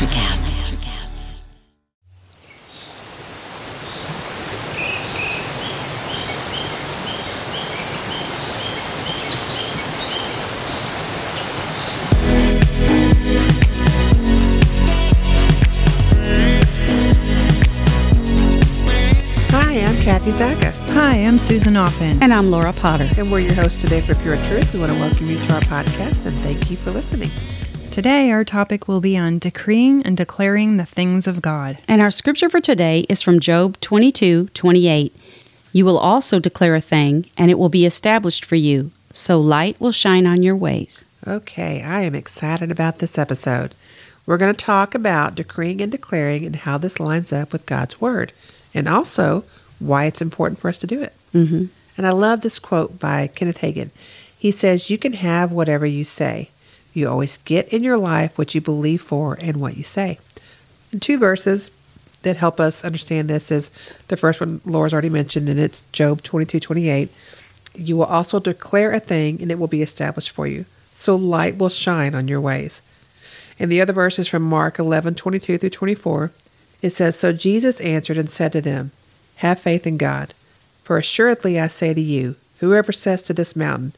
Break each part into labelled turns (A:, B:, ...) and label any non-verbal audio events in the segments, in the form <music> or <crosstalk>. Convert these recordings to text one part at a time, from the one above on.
A: Electrocast.
B: Hi, I'm Kathy Zacca,
C: Hi, I'm Susan Offen.
D: And I'm Laura Potter.
B: and we're your hosts today for Pure Truth. We want to welcome you to our podcast and thank you for listening.
C: Today, our topic will be on decreeing and declaring the things of God.
D: And our scripture for today is from Job 22 28. You will also declare a thing, and it will be established for you, so light will shine on your ways.
B: Okay, I am excited about this episode. We're going to talk about decreeing and declaring and how this lines up with God's Word, and also why it's important for us to do it.
D: Mm-hmm.
B: And I love this quote by Kenneth Hagin. He says, You can have whatever you say. You always get in your life what you believe for and what you say. And two verses that help us understand this is the first one Laura's already mentioned, and it's Job 22 28. You will also declare a thing, and it will be established for you. So light will shine on your ways. And the other verse is from Mark 11 22 through 24. It says, So Jesus answered and said to them, Have faith in God. For assuredly I say to you, whoever says to this mountain,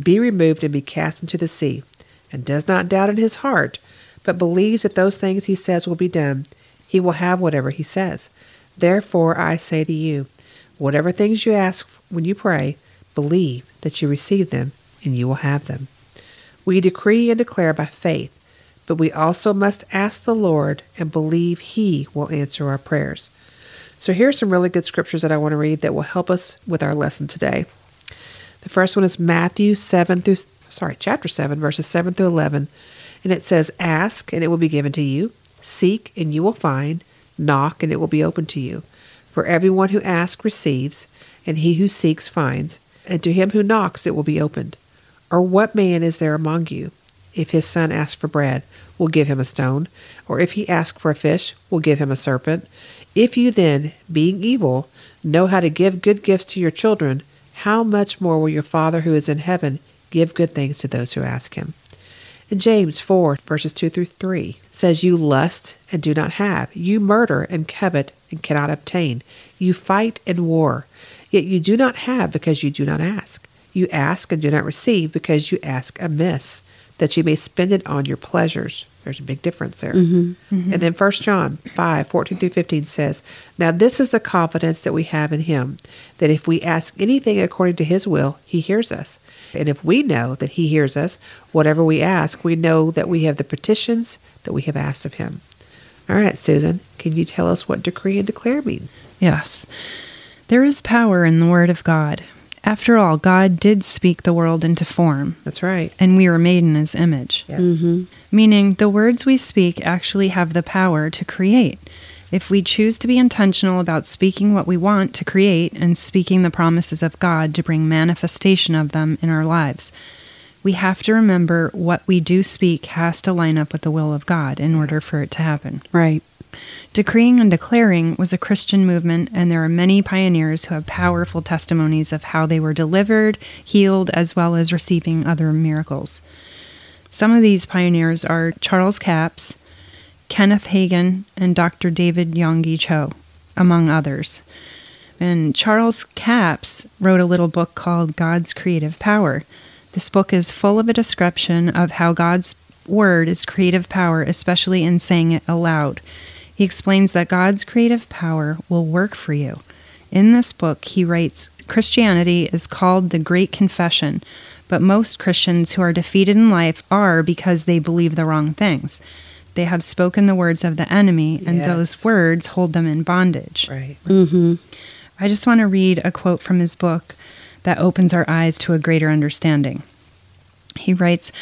B: Be removed and be cast into the sea, and does not doubt in his heart, but believes that those things he says will be done, he will have whatever he says. Therefore I say to you, whatever things you ask when you pray, believe that you receive them, and you will have them. We decree and declare by faith, but we also must ask the Lord and believe He will answer our prayers. So here are some really good scriptures that I want to read that will help us with our lesson today. The first one is Matthew 7 through sorry, chapter 7 verses 7 through 11, and it says, "Ask and it will be given to you; seek and you will find; knock and it will be opened to you. For everyone who asks receives, and he who seeks finds, and to him who knocks it will be opened. Or what man is there among you, if his son asks for bread, will give him a stone, or if he asks for a fish, will give him a serpent? If you then, being evil, know how to give good gifts to your children, how much more will your Father who is in heaven give good things to those who ask him? And James 4, verses 2 through 3 says, You lust and do not have. You murder and covet and cannot obtain. You fight and war. Yet you do not have because you do not ask. You ask and do not receive because you ask amiss, that you may spend it on your pleasures. There's a big difference there. Mm-hmm. Mm-hmm. And then 1 John 5, 14 through 15 says, Now this is the confidence that we have in him, that if we ask anything according to his will, he hears us. And if we know that he hears us, whatever we ask, we know that we have the petitions that we have asked of him. All right, Susan, can you tell us what decree and declare mean?
C: Yes. There is power in the Word of God. After all, God did speak the world into form,
B: That's right.
C: and we were made in His image.
B: Yeah.
D: Mm-hmm.
C: Meaning, the words we speak actually have the power to create. If we choose to be intentional about speaking what we want to create and speaking the promises of God to bring manifestation of them in our lives, we have to remember what we do speak has to line up with the will of God in order for it to happen.
D: Right.
C: Decreeing and declaring was a Christian movement, and there are many pioneers who have powerful testimonies of how they were delivered, healed, as well as receiving other miracles. Some of these pioneers are Charles Capps, Kenneth Hagin, and Dr. David Yonggi Cho, among others. And Charles Capps wrote a little book called God's Creative Power. This book is full of a description of how God's word is creative power, especially in saying it aloud. He explains that God's creative power will work for you. In this book, he writes Christianity is called the Great Confession, but most Christians who are defeated in life are because they believe the wrong things. They have spoken the words of the enemy, and
B: Yes.
C: those words hold them in bondage.
B: Right.
D: Mm-hmm.
C: I just want to read a quote from his book that opens our eyes to a greater understanding. He writes,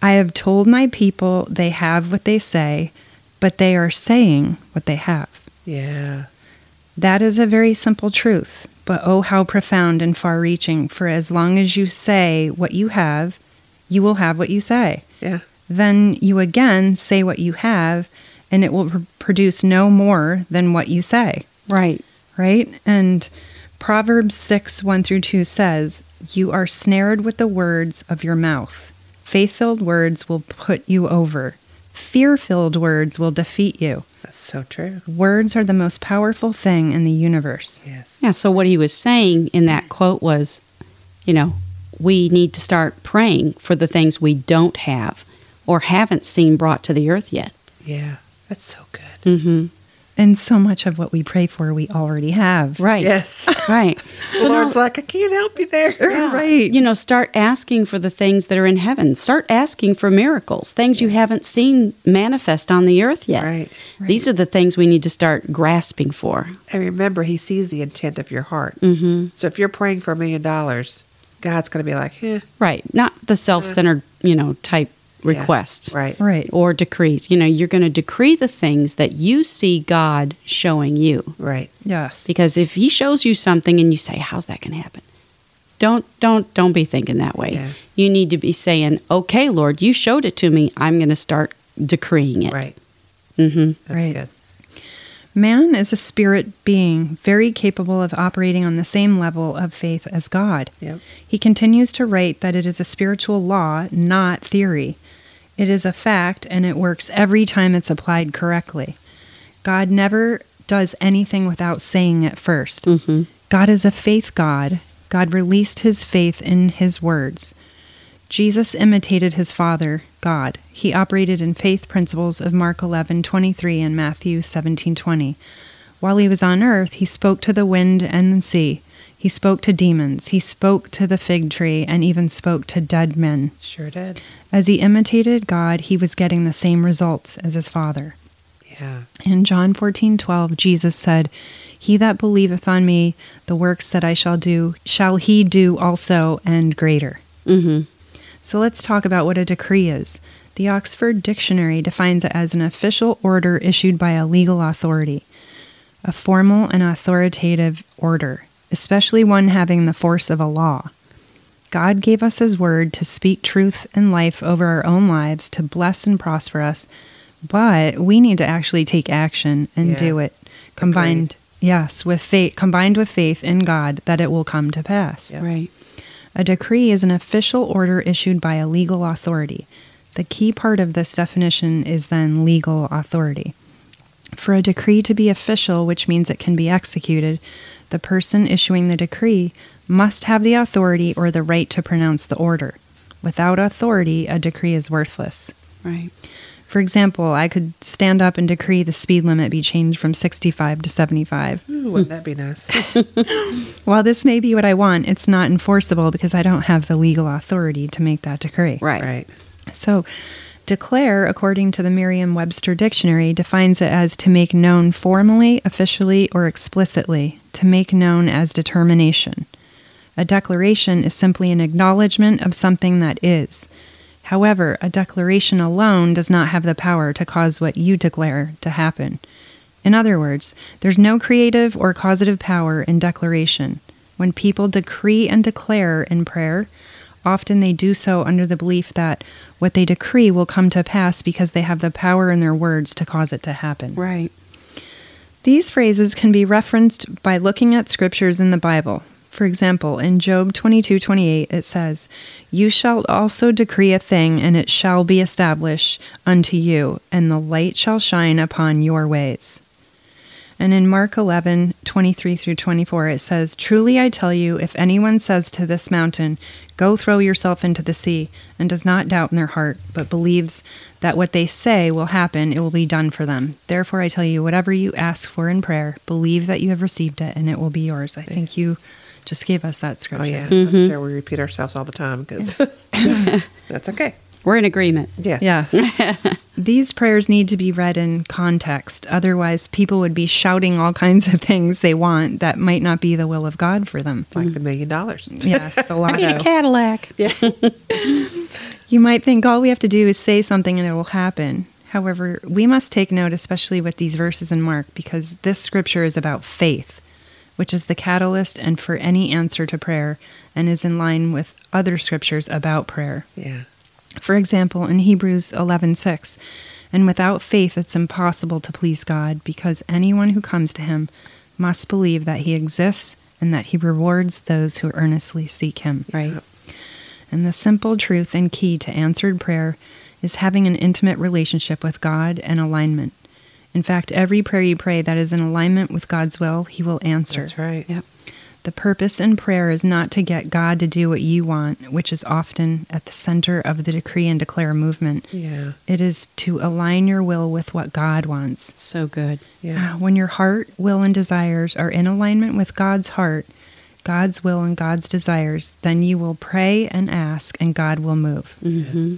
C: I have told my people they have what they say, but they are saying what they have.
B: Yeah.
C: That is a very simple truth, but oh, how profound and far reaching, for as long as you say what you have, you will have what you say.
B: Yeah.
C: Then you again say what you have, and it will pr- produce no more than what you say
D: Right.
C: right? And Proverbs 6 1 through 2 says, You are snared with the words of your mouth. Faith filled words will put you over. Fear filled words will defeat you.
B: That's so true.
C: Words are the most powerful thing in the universe.
B: Yes.
D: Yeah, so what he was saying in that quote was, you know, we need to start praying for the things we don't have or haven't seen brought to the earth yet.
B: Yeah. That's so good.
D: Mm-hmm.
C: And so much of what we pray for, we already have.
D: Right.
B: Yes. <laughs>
D: Right. <laughs>
B: the Lord's like, I can't help you there. <laughs>
C: Right.
D: You know, start asking for the things that are in heaven. Start asking for miracles, things you haven't seen manifest on the earth yet.
B: Right.
D: These are the things we need to start grasping for.
B: And remember, He sees the intent of your heart.
D: Mm-hmm.
B: So if you're praying for a million dollars, God's going to be like, eh.
D: Right. Not the self centered, you know, type
B: Yeah.
D: requests.
B: Right.
C: Right.
D: Or decrees. You know, you're going to decree the things that you see God showing you.
B: Right.
C: Yes.
D: Because if he shows you something and you say, How's that going to happen? Don't don't don't be thinking that way.
B: Yeah.
D: You need to be saying, Okay, Lord, you showed it to me. I'm going to start decreeing it.
B: Right.
D: Mm-hmm.
B: That's
C: Right.
B: good.
C: Man is a spirit being, very capable of operating on the same level of faith as God.
B: Yep.
C: He continues to write that it is a spiritual law, not theory. It is a fact, and it works every time it's applied correctly. God never does anything without saying it 1st
D: Mm-hmm.
C: God is a faith God. God released his faith in his words. Jesus imitated his Father, God. He operated in faith principles of Mark 11:23 and Matthew 17:20. While he was on earth, he spoke to the wind and the sea. He spoke to demons. He spoke to the fig tree and even spoke to dead men.
B: Sure did.
C: As he imitated God, he was getting the same results as his Father.
B: Yeah.
C: In John 14:12, Jesus said, "He that believeth on me, the works that I shall do, shall he do also and greater."
D: Mm-hmm.
C: So let's talk about what a decree is. The Oxford Dictionary defines it as an official order issued by a legal authority, a formal and authoritative order, especially one having the force of a law. God gave us His word to speak truth and life over our own lives, to bless and prosper us, but we need to actually take action and
B: Yeah.
C: do it. Combined, yes, with faith, combined with faith in God, that it will come to pass.
B: Yep.
D: Right.
C: A decree is an official order issued by a legal authority. The key part of this definition is then legal authority. For a decree to be official, which means it can be executed, the person issuing the decree must have the authority or the right to pronounce the order. Without authority, a decree is worthless.
D: Right.
C: For example, I could stand up and decree the speed limit be changed from 65 to 75.
B: Ooh, wouldn't that be nice? <laughs>
C: While this may be what I want, it's not enforceable because I don't have the legal authority to make that decree.
D: Right.
B: right.
C: So, declare, according to the Merriam Webster Dictionary, defines it as to make known formally, officially, or explicitly, to make known as determination. A declaration is simply an acknowledgement of something that is. However, a declaration alone does not have the power to cause what you declare to happen. In other words, there's no creative or causative power in declaration. When people decree and declare in prayer, often they do so under the belief that what they decree will come to pass because they have the power in their words to cause it to happen.
D: Right.
C: These phrases can be referenced by looking at scriptures in the Bible. For example, in Job 22:28 it says, "You shall also decree a thing and it shall be established unto you, and the light shall shine upon your ways." And in Mark 11:23 through 24 it says, "Truly I tell you, if anyone says to this mountain, go throw yourself into the sea, and does not doubt in their heart, but believes that what they say will happen, it will be done for them. Therefore I tell you, whatever you ask for in prayer, believe that you have received it and it will be yours." I think you just gave us that scripture.
B: Oh,
C: scripture.
B: yeah.
D: Mm-hmm.
B: I'm sure we repeat ourselves all the time because <laughs> that's okay.
D: We're in agreement.
B: Yes.
C: Yeah. <laughs> These prayers need to be read in context. Otherwise, people would be shouting all kinds of things they want that might not be the will of God for them.
B: Like the million dollars.
C: Yes, the <laughs>
D: I need a
C: lotto.
D: Cadillac. <laughs>
C: You might think all we have to do is say something and it will happen. However, we must take note, especially with these verses in Mark, because this scripture is about faith, which is the catalyst and for any answer to prayer, and is in line with other scriptures about prayer.
B: Yeah.
C: For example, in Hebrews 11:6, and without faith it's impossible to please God, because anyone who comes to him must believe that he exists and that he rewards those who earnestly seek him.
D: Right.
C: And the simple truth and key to answered prayer is having an intimate relationship with God and alignment. In fact, every prayer you pray that is in alignment with God's will, He will answer.
B: That's right.
D: Yep.
C: The purpose in prayer is not to get God to do what you want, which is often at the center of the decree and declare movement.
B: Yeah.
C: It is to align your will with what God wants.
D: So good.
B: Yeah.
C: Ah, When your heart, will, and desires are in alignment with God's heart, God's will, and God's desires, then you will pray and ask, and God will move.
D: hmm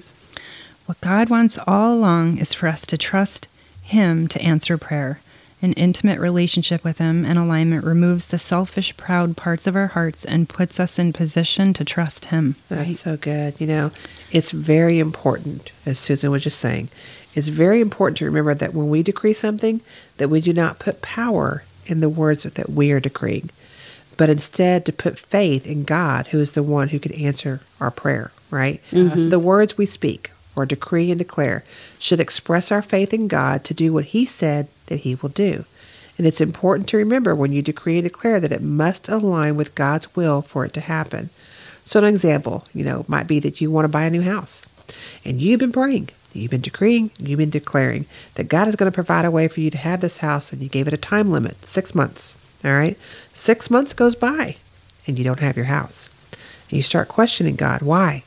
C: What God wants all along is for us to trust Him to answer prayer. An intimate relationship with Him and alignment removes the selfish, proud parts of our hearts and puts us in position to trust Him.
B: That's
D: Right.
B: so good. You know, it's very important, as Susan was just saying, it's very important to remember that when we decree something, that we do not put power in the words that we are decreeing, but instead to put faith in God, who is the one who can answer our prayer, right? Mm-hmm. The words we speak or decree and declare should express our faith in God to do what He said that He will do. And it's important to remember when you decree and declare that it must align with God's will for it to happen. So, an example, you know, might be that you want to buy a new house and you've been praying, you've been decreeing, you've been declaring that God is going to provide a way for you to have this house and you gave it a time limit six months. All right. Six months goes by and you don't have your house. And you start questioning God. Why?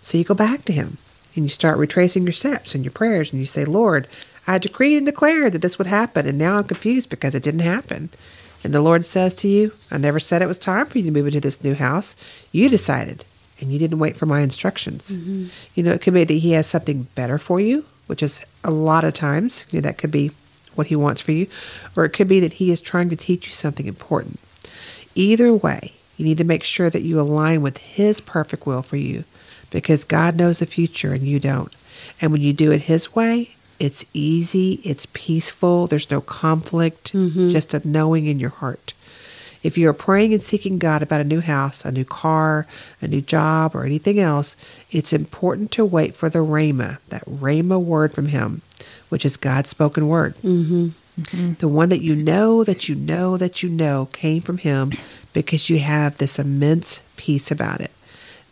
B: So you go back to Him and you start retracing your steps and your prayers and you say, Lord, I decreed and declared that this would happen and now I'm confused because it didn't happen. And the Lord says to you, I never said it was time for you to move into this new house. You decided and you didn't wait for my instructions. Mm-hmm. You know, it could be that He has something better for you, which is a lot of times, you know, that could be what He wants for you, or it could be that He is trying to teach you something important. Either way, you need to make sure that you align with His perfect will for you because God knows the future and you don't. And when you do it His way, it's easy, it's peaceful, there's no conflict, just a knowing in your heart. If you are praying and seeking God about a new house, a new car, a new job, or anything else, it's important to wait for the Rhema, that Rhema word from Him, which is God's spoken word.
D: Mm-hmm.
B: The one that you know, that you know, that you know came from Him because you have this immense peace about it.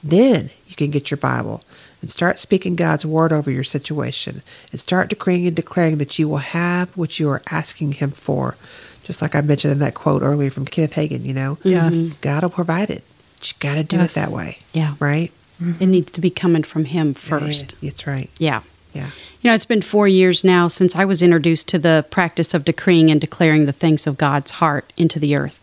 B: Then you can get your Bible and start speaking God's word over your situation and start decreeing and declaring that you will have what you are asking Him for. Just like I mentioned in that quote earlier from Kenneth Hagin, you know,
C: Yes. Mm-hmm.
B: God will provide it. But you got to do
C: Yes.
B: it that way,
D: Yeah.
B: right?
D: It needs to be coming from Him first.
B: Yeah, that's right.
D: Yeah.
B: Yeah.
D: You know, it's been four years now since I was introduced to the practice of decreeing and declaring the things of God's heart into the earth.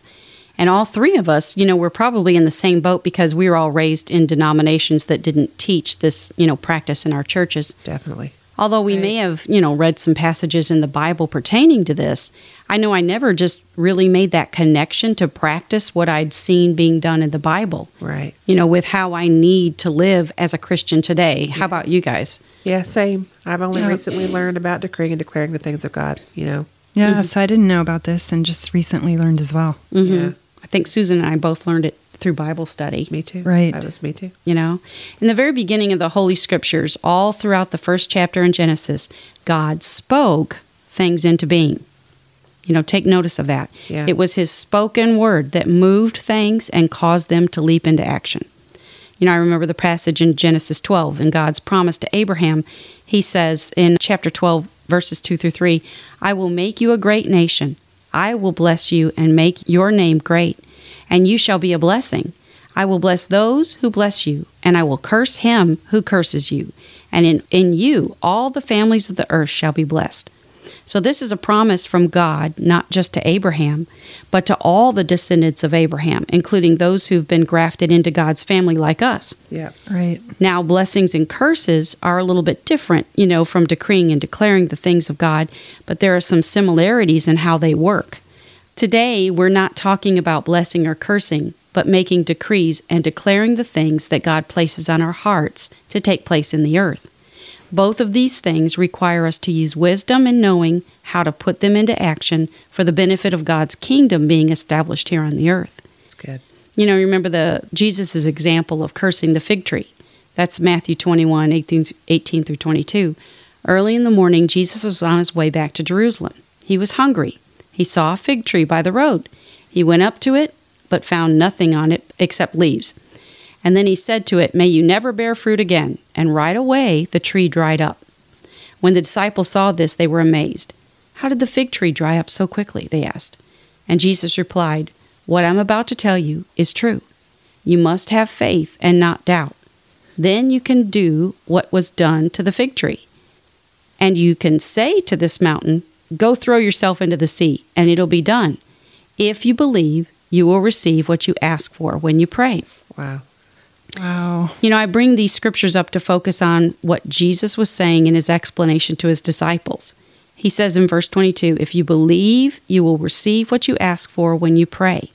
D: And all three of us, you know, we're probably in the same boat because we were all raised in denominations that didn't teach this, you know, practice in our churches.
B: Definitely.
D: Although we may have, you know, read some passages in the Bible pertaining to this, I know I never just really made that connection to practice what I'd seen being done in the Bible,
B: Right.
D: you know, with how I need to live as a Christian today. How about you guys?
B: Yeah, same. I've only
C: Yeah.
B: recently learned about decreeing and declaring the things of God, you know.
C: Yeah, so I didn't know about this and just recently learned as well.
D: Mhm.
B: Yeah.
D: I think Susan and I both learned it through Bible study.
B: Me too.
C: Right.
B: That was me too.
D: You know, in the very beginning of the Holy Scriptures, all throughout the first chapter in Genesis, God spoke things into being. You know, take notice of that.
B: Yeah.
D: It was His spoken word that moved things and caused them to leap into action. You know, I remember the passage in Genesis 12 and God's promise to Abraham. He says in chapter 12, verses 2 through 3 I will make you a great nation. I will bless you and make your name great, and you shall be a blessing. I will bless those who bless you, and I will curse him who curses you. And in, in you all the families of the earth shall be blessed. So, this is a promise from God, not just to Abraham, but to all the descendants of Abraham, including those who've been grafted into God's family like us.
B: Yeah.
C: Right.
D: Now, blessings and curses are a little bit different, you know, from decreeing and declaring the things of God, but there are some similarities in how they work. Today, we're not talking about blessing or cursing, but making decrees and declaring the things that God places on our hearts to take place in the earth. Both of these things require us to use wisdom in knowing how to put them into action for the benefit of God's kingdom being established here on the earth.
B: It's good.
D: You know, remember the Jesus' example of cursing the fig tree. That's Matthew 21, 18, 18 through 22. Early in the morning, Jesus was on his way back to Jerusalem. He was hungry. He saw a fig tree by the road. He went up to it, but found nothing on it except leaves. And then he said to it, May you never bear fruit again. And right away the tree dried up. When the disciples saw this, they were amazed. How did the fig tree dry up so quickly? They asked. And Jesus replied, What I'm about to tell you is true. You must have faith and not doubt. Then you can do what was done to the fig tree. And you can say to this mountain, Go throw yourself into the sea, and it'll be done. If you believe, you will receive what you ask for when you pray.
B: Wow.
C: Wow.
D: You know, I bring these scriptures up to focus on what Jesus was saying in his explanation to his disciples. He says in verse 22 If you believe, you will receive what you ask for when you pray.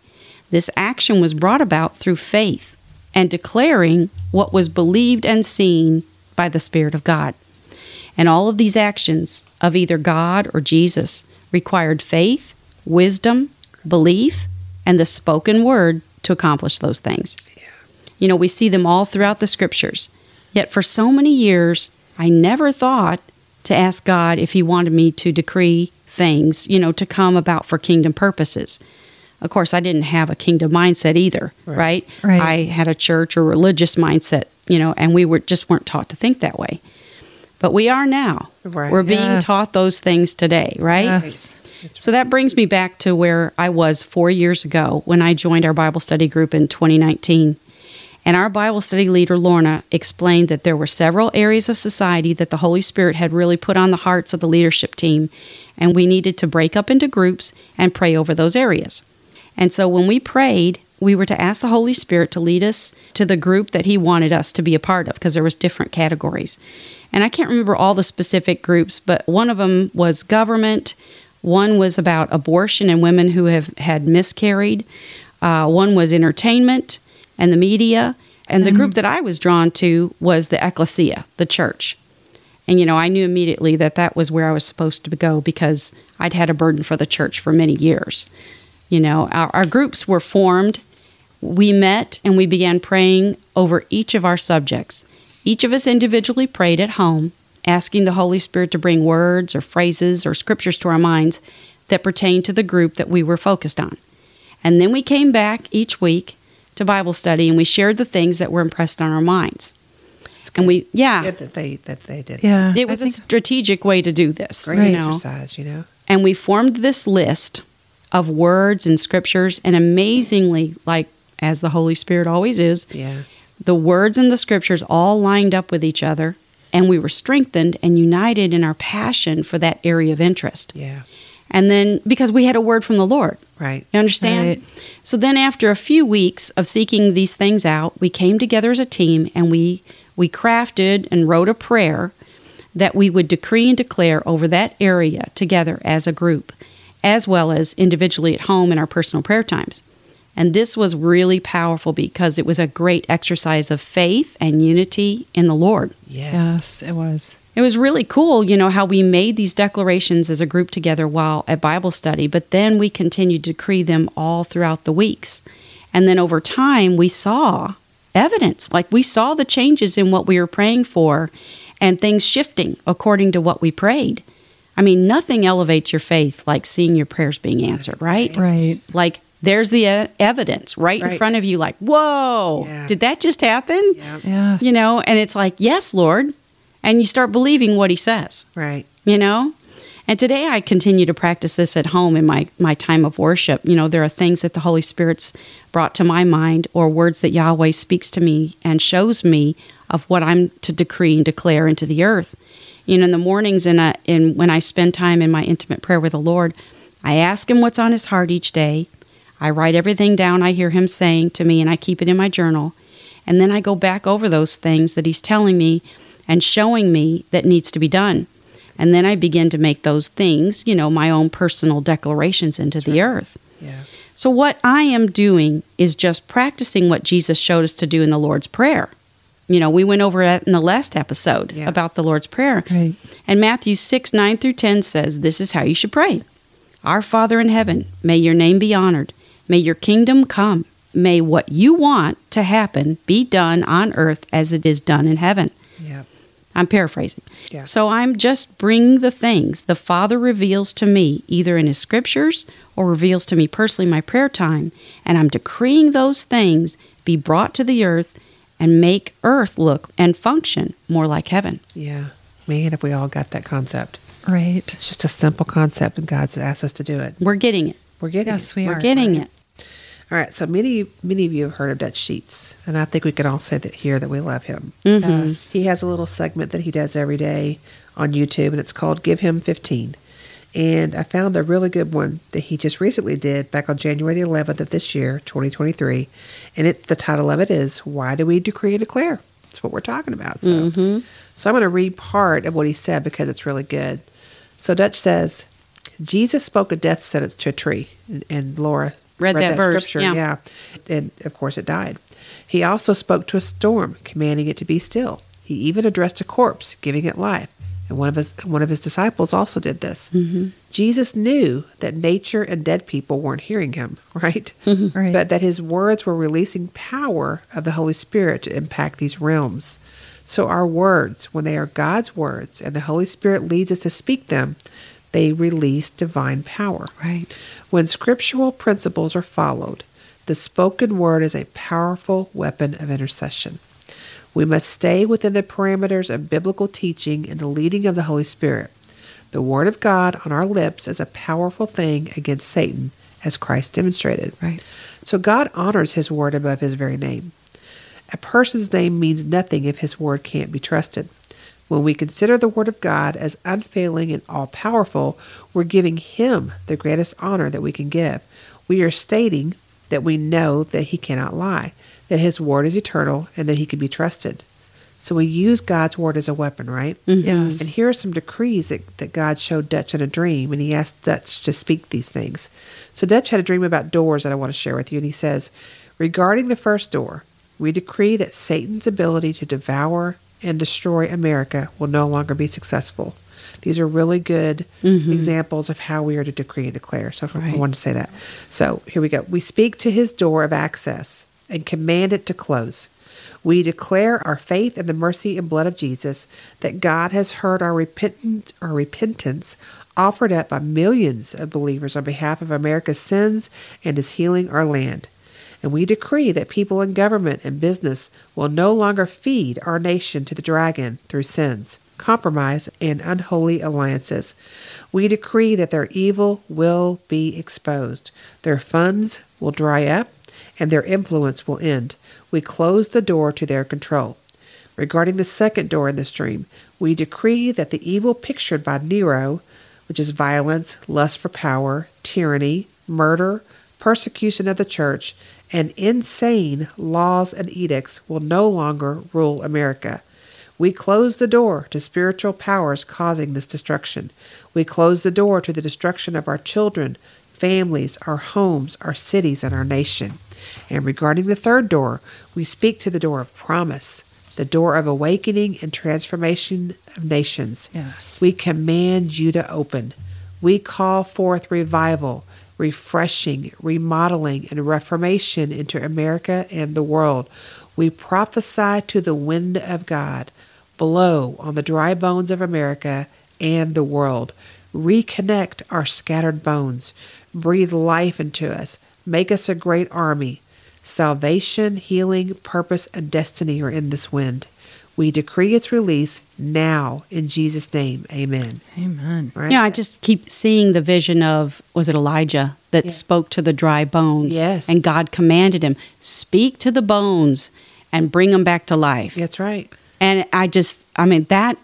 D: This action was brought about through faith and declaring what was believed and seen by the Spirit of God. And all of these actions of either God or Jesus required faith, wisdom, belief, and the spoken word to accomplish those things. You know, we see them all throughout the scriptures. Yet for so many years, I never thought to ask God if He wanted me to decree things, you know, to come about for kingdom purposes. Of course, I didn't have a kingdom mindset either, right?
C: Right.
D: I had a church or religious mindset, you know, and we were just weren't taught to think that way. But we are now.
B: Right.
D: We're being
C: Yes.
D: taught those things today, right?
C: Yes.
D: So that brings me back to where I was four years ago when I joined our Bible study group in 2019. And our Bible study leader, Lorna, explained that there were several areas of society that the Holy Spirit had really put on the hearts of the leadership team, and we needed to break up into groups and pray over those areas. And so when we prayed, we were to ask the Holy Spirit to lead us to the group that He wanted us to be a part of because there was different categories. And I can't remember all the specific groups, but one of them was government, one was about abortion and women who have had miscarried, uh, one was entertainment and the media, and the group mm. that I was drawn to was the ecclesia, the church. And you know, I knew immediately that that was where I was supposed to go because I'd had a burden for the church for many years. You know, our, our groups were formed. We met and we began praying over each of our subjects. Each of us individually prayed at home, asking the Holy Spirit to bring words or phrases or scriptures to our minds that pertained to the group that we were focused on. And then we came back each week to Bible study and we shared the things that were impressed on our minds. And we, yeah,
B: Good that they that they did.
C: Yeah.
D: it was a strategic way to do this.
B: Great
D: You know?
B: exercise, you know.
D: and we formed this list of words and scriptures and amazingly like as the holy spirit always is
B: Yeah.
D: the words and the scriptures all lined up with each other and we were strengthened and united in our passion for that area of interest
B: Yeah.
D: And then because we had a word from the lord
B: Right.
D: you understand
C: Right.
D: so then after a few weeks of seeking these things out we came together as a team and we we crafted and wrote a prayer that we would decree and declare over that area together as a group, as well as individually at home in our personal prayer times. And this was really powerful because it was a great exercise of faith and unity in the Lord.
B: Yes.
C: Yes, it was.
D: It was really cool, you know, how we made these declarations as a group together while at Bible study, but then we continued to decree them all throughout the weeks. And then over time, we saw evidence. Like we saw the changes in what we were praying for and things shifting according to what we prayed. I mean, nothing elevates your faith like seeing your prayers being answered, right?
C: Right.
D: Like there's the evidence right, in front of you, like, whoa,
B: Yeah.
D: did that just happen?
B: Yeah.
C: Yes.
D: You know, and it's like, yes, Lord. And you start believing what he says,
B: Right.
D: you know? And today I continue to practice this at home in my, my time of worship. You know, there are things that the Holy Spirit's brought to my mind or words that Yahweh speaks to me and shows me of what I'm to decree and declare into the earth. You know, in the mornings and uh, in when I spend time in my intimate prayer with the Lord, I ask him what's on his heart each day. I write everything down I hear him saying to me and I keep it in my journal. And then I go back over those things that he's telling me and showing me that needs to be done. And then I begin to make those things, you know, my own personal declarations into the earth.
B: Yeah.
D: So, what I am doing is just practicing what Jesus showed us to do in the Lord's Prayer. You know, we went over it in the last episode
B: Yeah.
D: about the Lord's Prayer.
C: Right.
D: And Matthew 6, 9 through 10 says, This is how you should pray Our Father in heaven, may your name be honored. May your kingdom come. May what you want to happen be done on earth as it is done in heaven.
B: Yeah.
D: I'm paraphrasing.
B: Yeah.
D: So I'm just bringing the things the Father reveals to me, either in His scriptures or reveals to me personally in my prayer time, and I'm decreeing those things be brought to the earth and make earth look and function more like heaven.
B: Yeah. Man, if we all got that concept.
C: Right.
B: It's just a simple concept, and God's asked us to do it.
D: We're getting it.
B: We're getting
C: Yes,
B: it.
C: we
D: We're
C: are.
D: getting it.
B: All right. So many, many of you have heard of Dutch Sheets, and I think we can all say that here that we love him. Mm-hmm.
C: Yes.
B: He has a little segment that he does every day on YouTube, and it's called Give Him 15. And I found a really good one that he just recently did back on January the 11th of this year, 2023. And it, the title of it is Why Do We Decree and Declare? That's what we're talking about. So, mm-hmm. so I'm going to read part of what he said because it's really good. So Dutch says, Jesus spoke a death sentence to a tree, and, and Laura
D: Read that verse,
B: scripture.
D: yeah.
B: yeah, and of course it died. He also spoke to a storm, commanding it to be still. He even addressed a corpse, giving it life. And one of his one of his disciples also did this.
D: Mm-hmm.
B: Jesus knew that nature and dead people weren't hearing him, <laughs> right?
C: Right.
B: But that his words were releasing power of the Holy Spirit to impact these realms. So our words, when they are God's words and the Holy Spirit leads us to speak them, they release divine power.
D: Right.
B: When scriptural principles are followed, the spoken word is a powerful weapon of intercession. We must stay within the parameters of biblical teaching and the leading of the Holy Spirit. The word of God on our lips is a powerful thing against Satan, as Christ demonstrated.
D: Right.
B: So God honors his word above his very name. A person's name means nothing if his word can't be trusted. When we consider the word of God as unfailing and all powerful, we're giving him the greatest honor that we can give. We are stating that we know that he cannot lie, that his word is eternal, and that he can be trusted. So we use God's word as a weapon, right? Mm-hmm.
C: Yes.
B: And here are some decrees that, that God showed Dutch in a dream, and he asked Dutch to speak these things. So Dutch had a dream about doors that I want to share with you, and he says, Regarding the first door, we decree that Satan's ability to devour and destroy America will no longer be successful. These are really good mm-hmm. examples of how we are to decree and declare. So I
D: Right.
B: want to say that. So here we go. We speak to his door of access and command it to close. We declare our faith in the mercy and blood of Jesus, that God has heard our repentant our repentance offered up by millions of believers on behalf of America's sins and is healing our land. And we decree that people in government and business will no longer feed our nation to the dragon through sins, compromise, and unholy alliances. We decree that their evil will be exposed, their funds will dry up, and their influence will end. We close the door to their control. Regarding the second door in this dream, we decree that the evil pictured by Nero, which is violence, lust for power, tyranny, murder, persecution of the church, and insane laws and edicts will no longer rule America. We close the door to spiritual powers causing this destruction. We close the door to the destruction of our children, families, our homes, our cities, and our nation. And regarding the third door, we speak to the door of promise, the door of awakening and transformation of nations.
C: Yes.
B: We command you to open. We call forth revival, refreshing, remodeling, and reformation into America and the world. We prophesy to the wind of God, blow on the dry bones of America and the world. Reconnect our scattered bones. Breathe life into us. Make us a great army. Salvation, healing, purpose, and destiny are in this wind. We decree its release now in Jesus' name. Amen.
C: Amen.
B: Right?
D: Yeah, I just keep seeing the vision of was it Elijah that
B: Yeah.
D: spoke to the dry bones?
B: Yes.
D: And God commanded him, speak to the bones and bring them back to life.
B: That's right.
D: And I just, I mean, that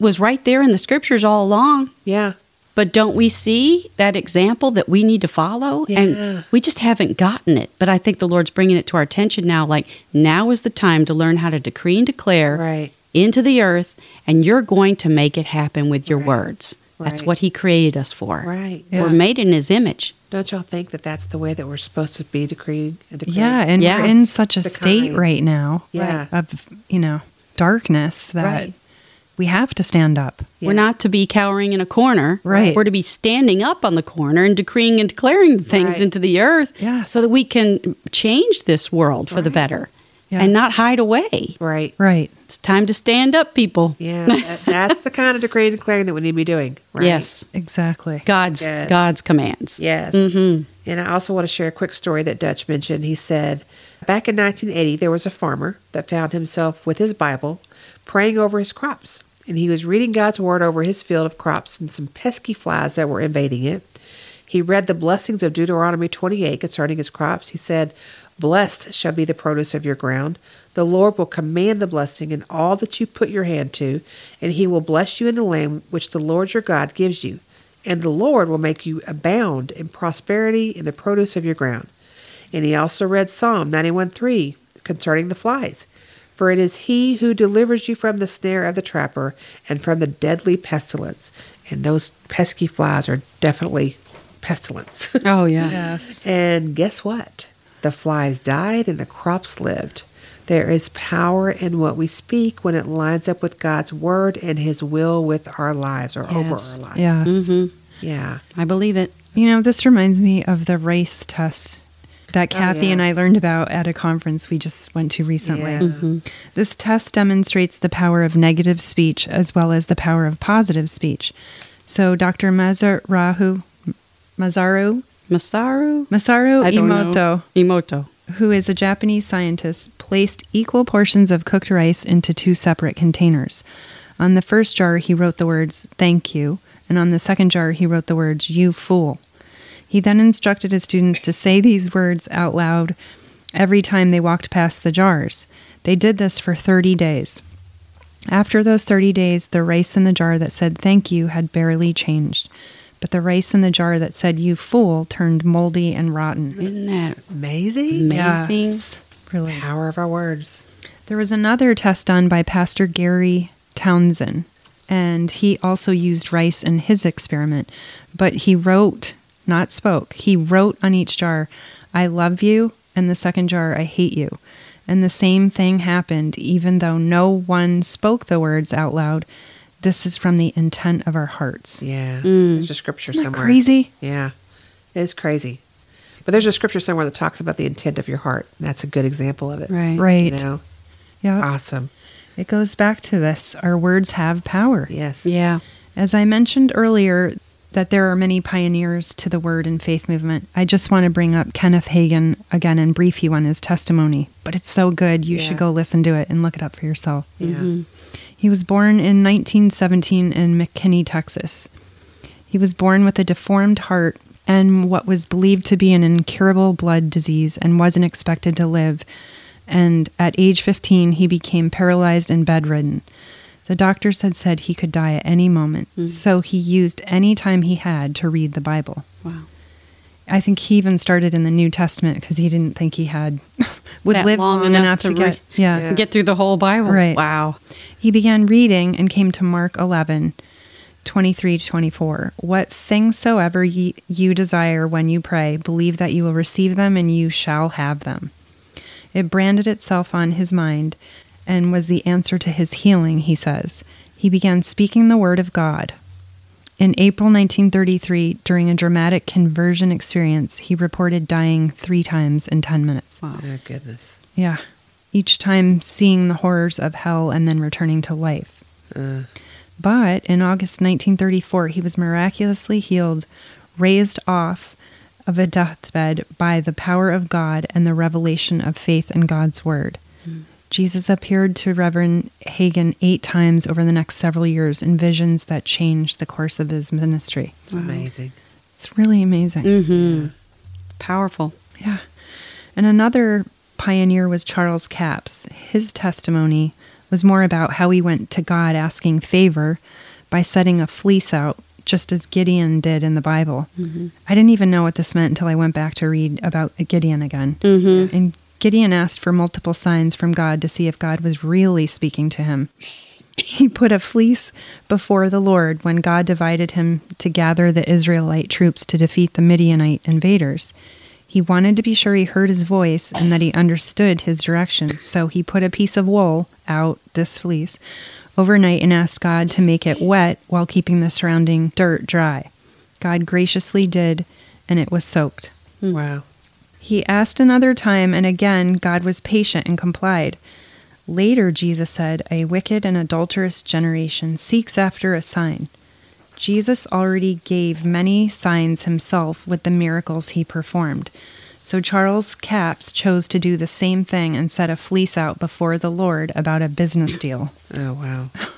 D: was right there in the scriptures all along.
B: Yeah.
D: But don't we see that example that we need to follow?
B: Yeah.
D: And we just haven't gotten it. But I think the Lord's bringing it to our attention now. Like, now is the time to learn how to decree and declare
B: Right.
D: into the earth, and you're going to make it happen with your words. That's
B: Right.
D: what He created us for.
B: Right.
C: Yeah.
D: We're made in His image.
B: Don't y'all think that that's the way that we're supposed to be decreeing and declaring?
C: Yeah, and
D: Yes.
C: we're in such a state right now
B: Yeah.
C: of, you know, darkness that
D: Right.
C: We have to stand up.
B: Yeah.
D: We're not to be cowering in a corner.
C: Right.
D: We're to be standing up on the corner and decreeing and declaring things
B: Right.
D: into the earth
C: Yes.
D: so that we can change this world for the better
C: Yes.
D: and not hide away.
B: Right.
C: Right.
D: It's time to stand up, people.
B: Yeah. that's the kind of decreeing and declaring that we need to be doing. Right?
D: Yes.
C: Exactly.
D: God's
B: Good.
D: God's commands.
B: Yes.
D: Mm-hmm.
B: And I also want to share a quick story that Dutch mentioned. He said Back in 1980, there was a farmer that found himself with his Bible praying over his crops. And he was reading God's word over his field of crops and some pesky flies that were invading it. He read the blessings of Deuteronomy 28 concerning his crops. He said, Blessed shall be the produce of your ground. The Lord will command the blessing in all that you put your hand to, and he will bless you in the land which the Lord your God gives you. And the Lord will make you abound in prosperity in the produce of your ground. And he also read Psalm 91 3 concerning the flies. For it is he who delivers you from the snare of the trapper and from the deadly pestilence. And those pesky flies are definitely pestilence. <laughs>
D: Oh, yeah.
C: Yes.
B: and guess what? The flies died and the crops lived. There is power in what we speak when it lines up with God's word and his will with our lives or over our lives.
C: Yes.
D: hmm
B: Yeah.
D: I believe it.
C: You know, this reminds me of the race test that oh, Kathy
B: yeah.
C: and I learned about at a conference we just went to recently.
B: Yeah. Mm-hmm.
C: This test demonstrates the power of negative speech as well as the power of positive speech. So, Dr. Mazarahu, Masaru,
D: Masaru?
C: Masaru
D: Imoto don't
C: Emoto,
D: know. Emoto.
C: who is a Japanese scientist, placed equal portions of cooked rice into two separate containers. On the first jar, he wrote the words, thank you, and on the second jar, he wrote the words, you fool. He then instructed his students to say these words out loud every time they walked past the jars. They did this for 30 days. After those 30 days, the rice in the jar that said thank you had barely changed, but the rice in the jar that said you fool turned moldy and rotten.
D: Isn't that
B: Amazing.
D: amazing?
C: Yes, really.
B: Power of our words.
C: There was another test done by Pastor Gary Townsend, and he also used rice in his experiment, but he wrote, not spoke, he wrote on each jar, I love you, and the second jar, I hate you. And the same thing happened, even though no one spoke the words out loud. This is from the intent of our hearts.
B: Yeah.
D: Mm.
B: There's a scripture
C: Isn't
B: somewhere.
C: crazy?
B: Yeah. It's crazy. But there's a scripture somewhere that talks about the intent of your heart. And that's a good example of it.
D: Right.
C: Right.
B: You know?
C: Yeah.
B: Awesome.
C: It goes back to this. Our words have power.
B: Yes.
D: Yeah.
C: As I mentioned earlier, that there are many pioneers to the word and faith movement. I just want to bring up Kenneth Hagin again and brief you on his testimony, but it's so good. You
B: Yeah.
C: should go listen to it and look it up for yourself.
B: Yeah. Mm-hmm.
C: He was born in 1917 in McKinney, Texas. He was born with a deformed heart and what was believed to be an incurable blood disease and wasn't expected to live. And at age 15, he became paralyzed and bedridden. The doctors had said he could die at any moment, hmm. so he used any time he had to read the Bible.
D: Wow.
C: I think he even started in the New Testament because he didn't think he had <laughs> would
D: That
C: live
D: long
C: long,
D: enough
C: enough,
D: to
C: to, get
D: read-
C: yeah,
B: Yeah.
D: Get through the whole Bible.
C: Right.
D: Wow.
C: he began reading and came to Mark 11, 23 to 24. What things soever ye, you desire when you pray, believe that you will receive them and you shall have them. It branded itself on his mind and was the answer to his healing, he says. He began speaking the word of God. In April 1933, during a dramatic conversion experience, he reported dying three times in 10 minutes.
D: Wow.
B: Oh, goodness.
C: Yeah. Each time seeing the horrors of hell and then returning to life.
B: Uh,
C: But in August 1934, he was miraculously healed, raised off of a deathbed by the power of God and the revelation of faith in God's Word. Jesus appeared to Reverend Hagin eight times over the next several years in visions that changed the course of his ministry.
B: it's amazing.
C: It's really amazing.
D: Mm-hmm. Powerful.
C: Yeah. And another pioneer was Charles Capps. His testimony was more about how he went to God asking favor by setting a fleece out, just as Gideon did in the Bible. I didn't even know what this meant until I went back to read about Gideon again.
D: Mm-hmm.
C: And Gideon asked for multiple signs from God to see if God was really speaking to him. He put a fleece before the Lord when God divided him to gather the Israelite troops to defeat the Midianite invaders. He wanted to be sure he heard his voice and that he understood his direction, so he put a piece of wool out, this fleece, overnight and asked God to make it wet while keeping the surrounding dirt dry. God graciously did, and it was soaked.
B: Wow.
C: He asked another time, and again God was patient and complied. Later, Jesus said, A wicked and adulterous generation seeks after a sign. Jesus already gave many signs himself with the miracles he performed. So Charles Capps chose to do the same thing and set a fleece out before the Lord about a business deal.
B: Oh, wow. <laughs>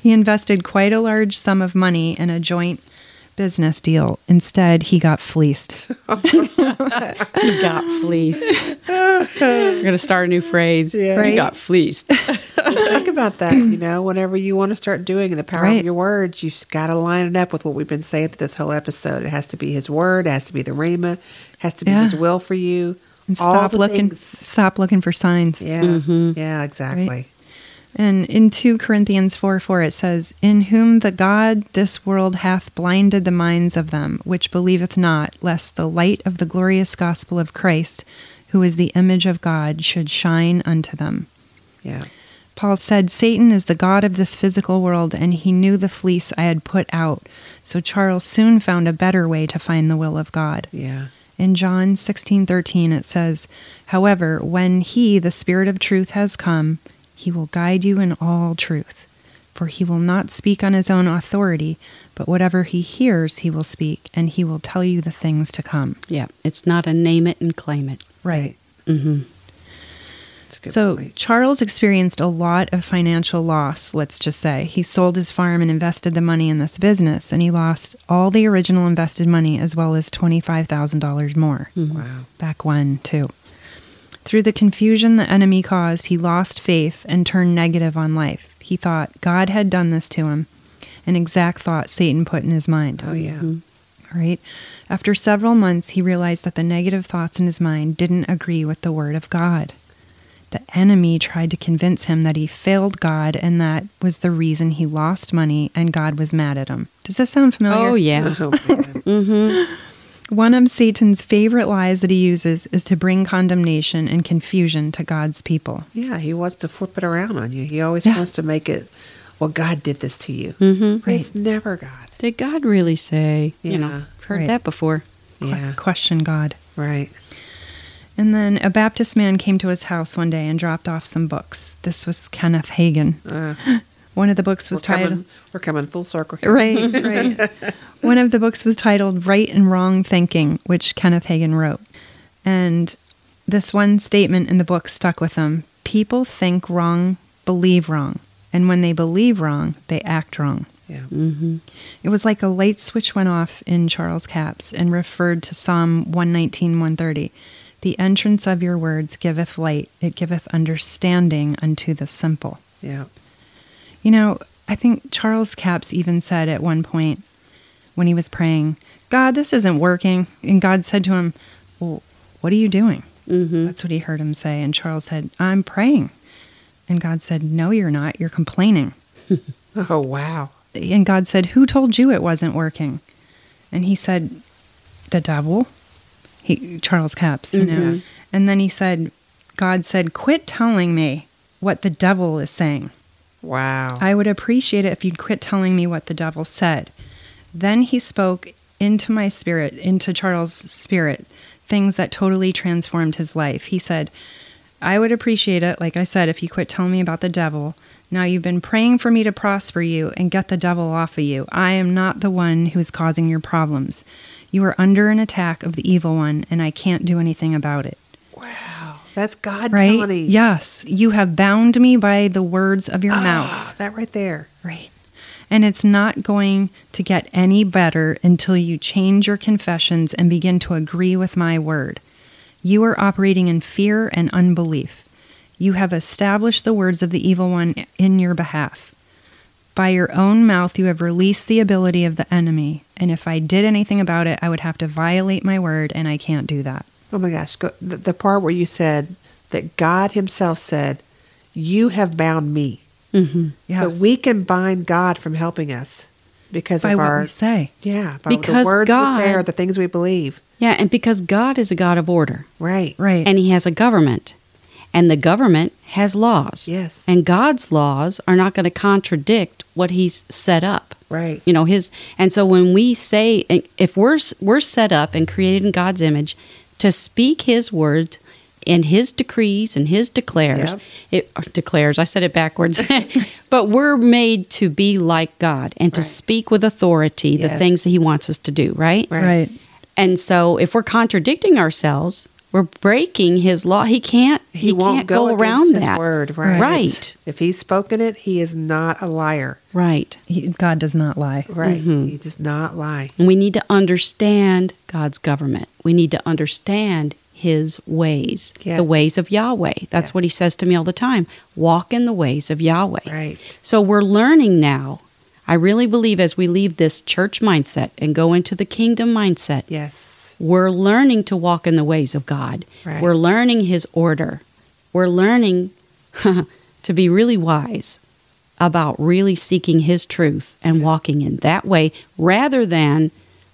C: He invested quite a large sum of money in a joint business deal. Instead, he got fleeced. <laughs>
D: he got fleeced. We're going to start a new phrase.
B: Yeah.
D: You
C: Right.
D: got fleeced.
B: Just think about that. You know, whenever you want to start doing, the power
C: Right.
B: of your words, you have got to line it up with what we've been saying through this whole episode. It has to be His word, it has to be the Rhema, it has to be
C: Yeah.
B: His will for you.
C: And
B: All
C: stop looking
B: things.
C: stop looking for signs.
B: Yeah, mm-hmm. yeah, exactly.
C: And in 2 Corinthians 4 4, it says, In whom the God this world hath blinded the minds of them which believeth not, lest the light of the glorious gospel of Christ, who is the image of God, should shine unto them.
B: Yeah,
C: Paul said, Satan is the God of this physical world, and he knew the fleece I had put out. So Charles soon found a better way to find the will of God.
B: yeah,
C: In John 16:13 it says, "However, when he, the Spirit of truth has come, he will guide you in all truth, for he will not speak on his own authority, but whatever he hears he will speak, and he will tell you the things to come."
D: yeah. It's not a name it and claim it.
C: Right.
D: Mm-hmm.
B: That's a good
C: So
B: point.
C: Charles experienced a lot of financial loss, let's just say. He sold his farm and invested the money in this business, and he lost all the original invested money as well as $25,000 more.
B: Wow.
C: back when, too. Through the confusion the enemy caused, he lost faith and turned negative on life. He thought God had done this to him, an exact thought Satan put in his mind.
B: Oh, yeah. Mm-hmm.
C: Right? After several months, he realized that the negative thoughts in his mind didn't agree with the word of God. The enemy tried to convince him that he failed God and that was the reason he lost money and God was mad at him. Does this sound familiar?
D: Oh, yeah. <laughs>
B: Oh, man. Mm-hmm.
C: One of Satan's favorite lies that he uses is to bring condemnation and confusion to God's people.
B: yeah, he wants to flip it around on you. He always
C: Yeah.
B: wants to make it, well, God did this to you.
D: Mm-hmm.
B: It's never God.
D: Did God really say? You know, heard
C: Right.
D: that before.
C: Que-
B: Yeah,
C: Question God.
B: right.
C: And then a Baptist man came to his house one day and dropped off some books. This was Kenneth Hagin.
B: Uh, <laughs>
C: One of the books
B: we're,
C: was titled.
B: coming, we're coming full circle here.
C: Right, <laughs> right. One of the books was titled Right and Wrong Thinking, which Kenneth Hagin wrote. And this one statement in the book stuck with him People think wrong, believe wrong. And when they believe wrong, they act wrong.
B: Yeah.
D: Mm-hmm.
C: It was like a light switch went off in Charles Capps and referred to Psalm 119, 130. The entrance of your words giveth light, it giveth understanding unto the simple.
B: Yeah.
C: You know, I think Charles Capps even said at one point when he was praying, God, this isn't working. And God said to him, Well, what are you doing?
D: Mm-hmm.
C: That's what he heard him say. And Charles said, I'm praying. And God said, No, you're not. You're complaining. <laughs>
B: Oh, wow.
C: And God said, Who told you it wasn't working? And he said, The devil. He Charles Capps, you know.
D: Mhm.
C: And then he said, God said, Quit telling me what the devil is saying.
B: Wow.
C: I would appreciate it if you'd quit telling me what the devil said. Then he spoke into my spirit, into Charles' spirit, things that totally transformed his life. He said, I would appreciate it, like I said, if you quit telling me about the devil. Now you've been praying for me to prosper you and get the devil off of you. I am not the one who is causing your problems. You are under an attack of the evil one, and I can't do anything about it.
B: wow. That's God
C: Right? Yes. You have bound me by the words of your mouth.
B: Ah, that right there.
C: Right. And it's not going to get any better until you change your confessions and begin to agree with my word. You are operating in fear and unbelief. You have established the words of the evil one in your behalf. By your own mouth, you have released the ability of the enemy. And if I did anything about it, I would have to violate my word, and I can't do that.
B: Oh my gosh. Go, the, the part where you said that God Himself said, You have bound me.
D: Mm-hmm.
B: So we can bind God from helping us because
C: by
B: of
C: what
B: our.
C: we say.
B: Yeah, by
D: Because
B: the words we say
D: God-
B: are the things we believe.
D: Yeah, and because God is a God of order,
B: Right.
C: Right.
D: and He has a government, and the government has laws.
B: Yes.
D: And God's laws are not going to contradict what He's set up.
B: Right.
D: You know His, and so when we say, if we're we're set up and created in God's image to speak His words and His decrees and His declares,
B: Yep.
D: it uh, declares. I said it backwards, <laughs> but we're made to be like God and to
B: Right.
D: speak with authority the
B: Yes.
D: things that He wants us to do. Right.
B: Right.
C: right.
D: And so if we're contradicting ourselves, We're breaking his law. He can't. He,
B: won't
D: can't
B: go,
D: go, around
B: his
D: that.
B: word, right?
D: Right.
B: If he's spoken it, he is not a liar.
D: Right.
C: He, God does not lie.
B: Right.
D: Mm-hmm.
B: He does not lie.
D: And we need to understand God's government. We need to understand his ways,
B: Yes.
D: the ways of Yahweh. That's
B: Yes.
D: what he says to me all the time. Walk in the ways of Yahweh.
B: Right.
D: So we're learning now. I really believe as we leave this church mindset and go into the kingdom mindset,
B: Yes.
D: We're learning to walk in the ways of God.
B: Right.
D: We're learning his order. We're learning <laughs> to be really wise about really seeking his truth and walking in that way rather than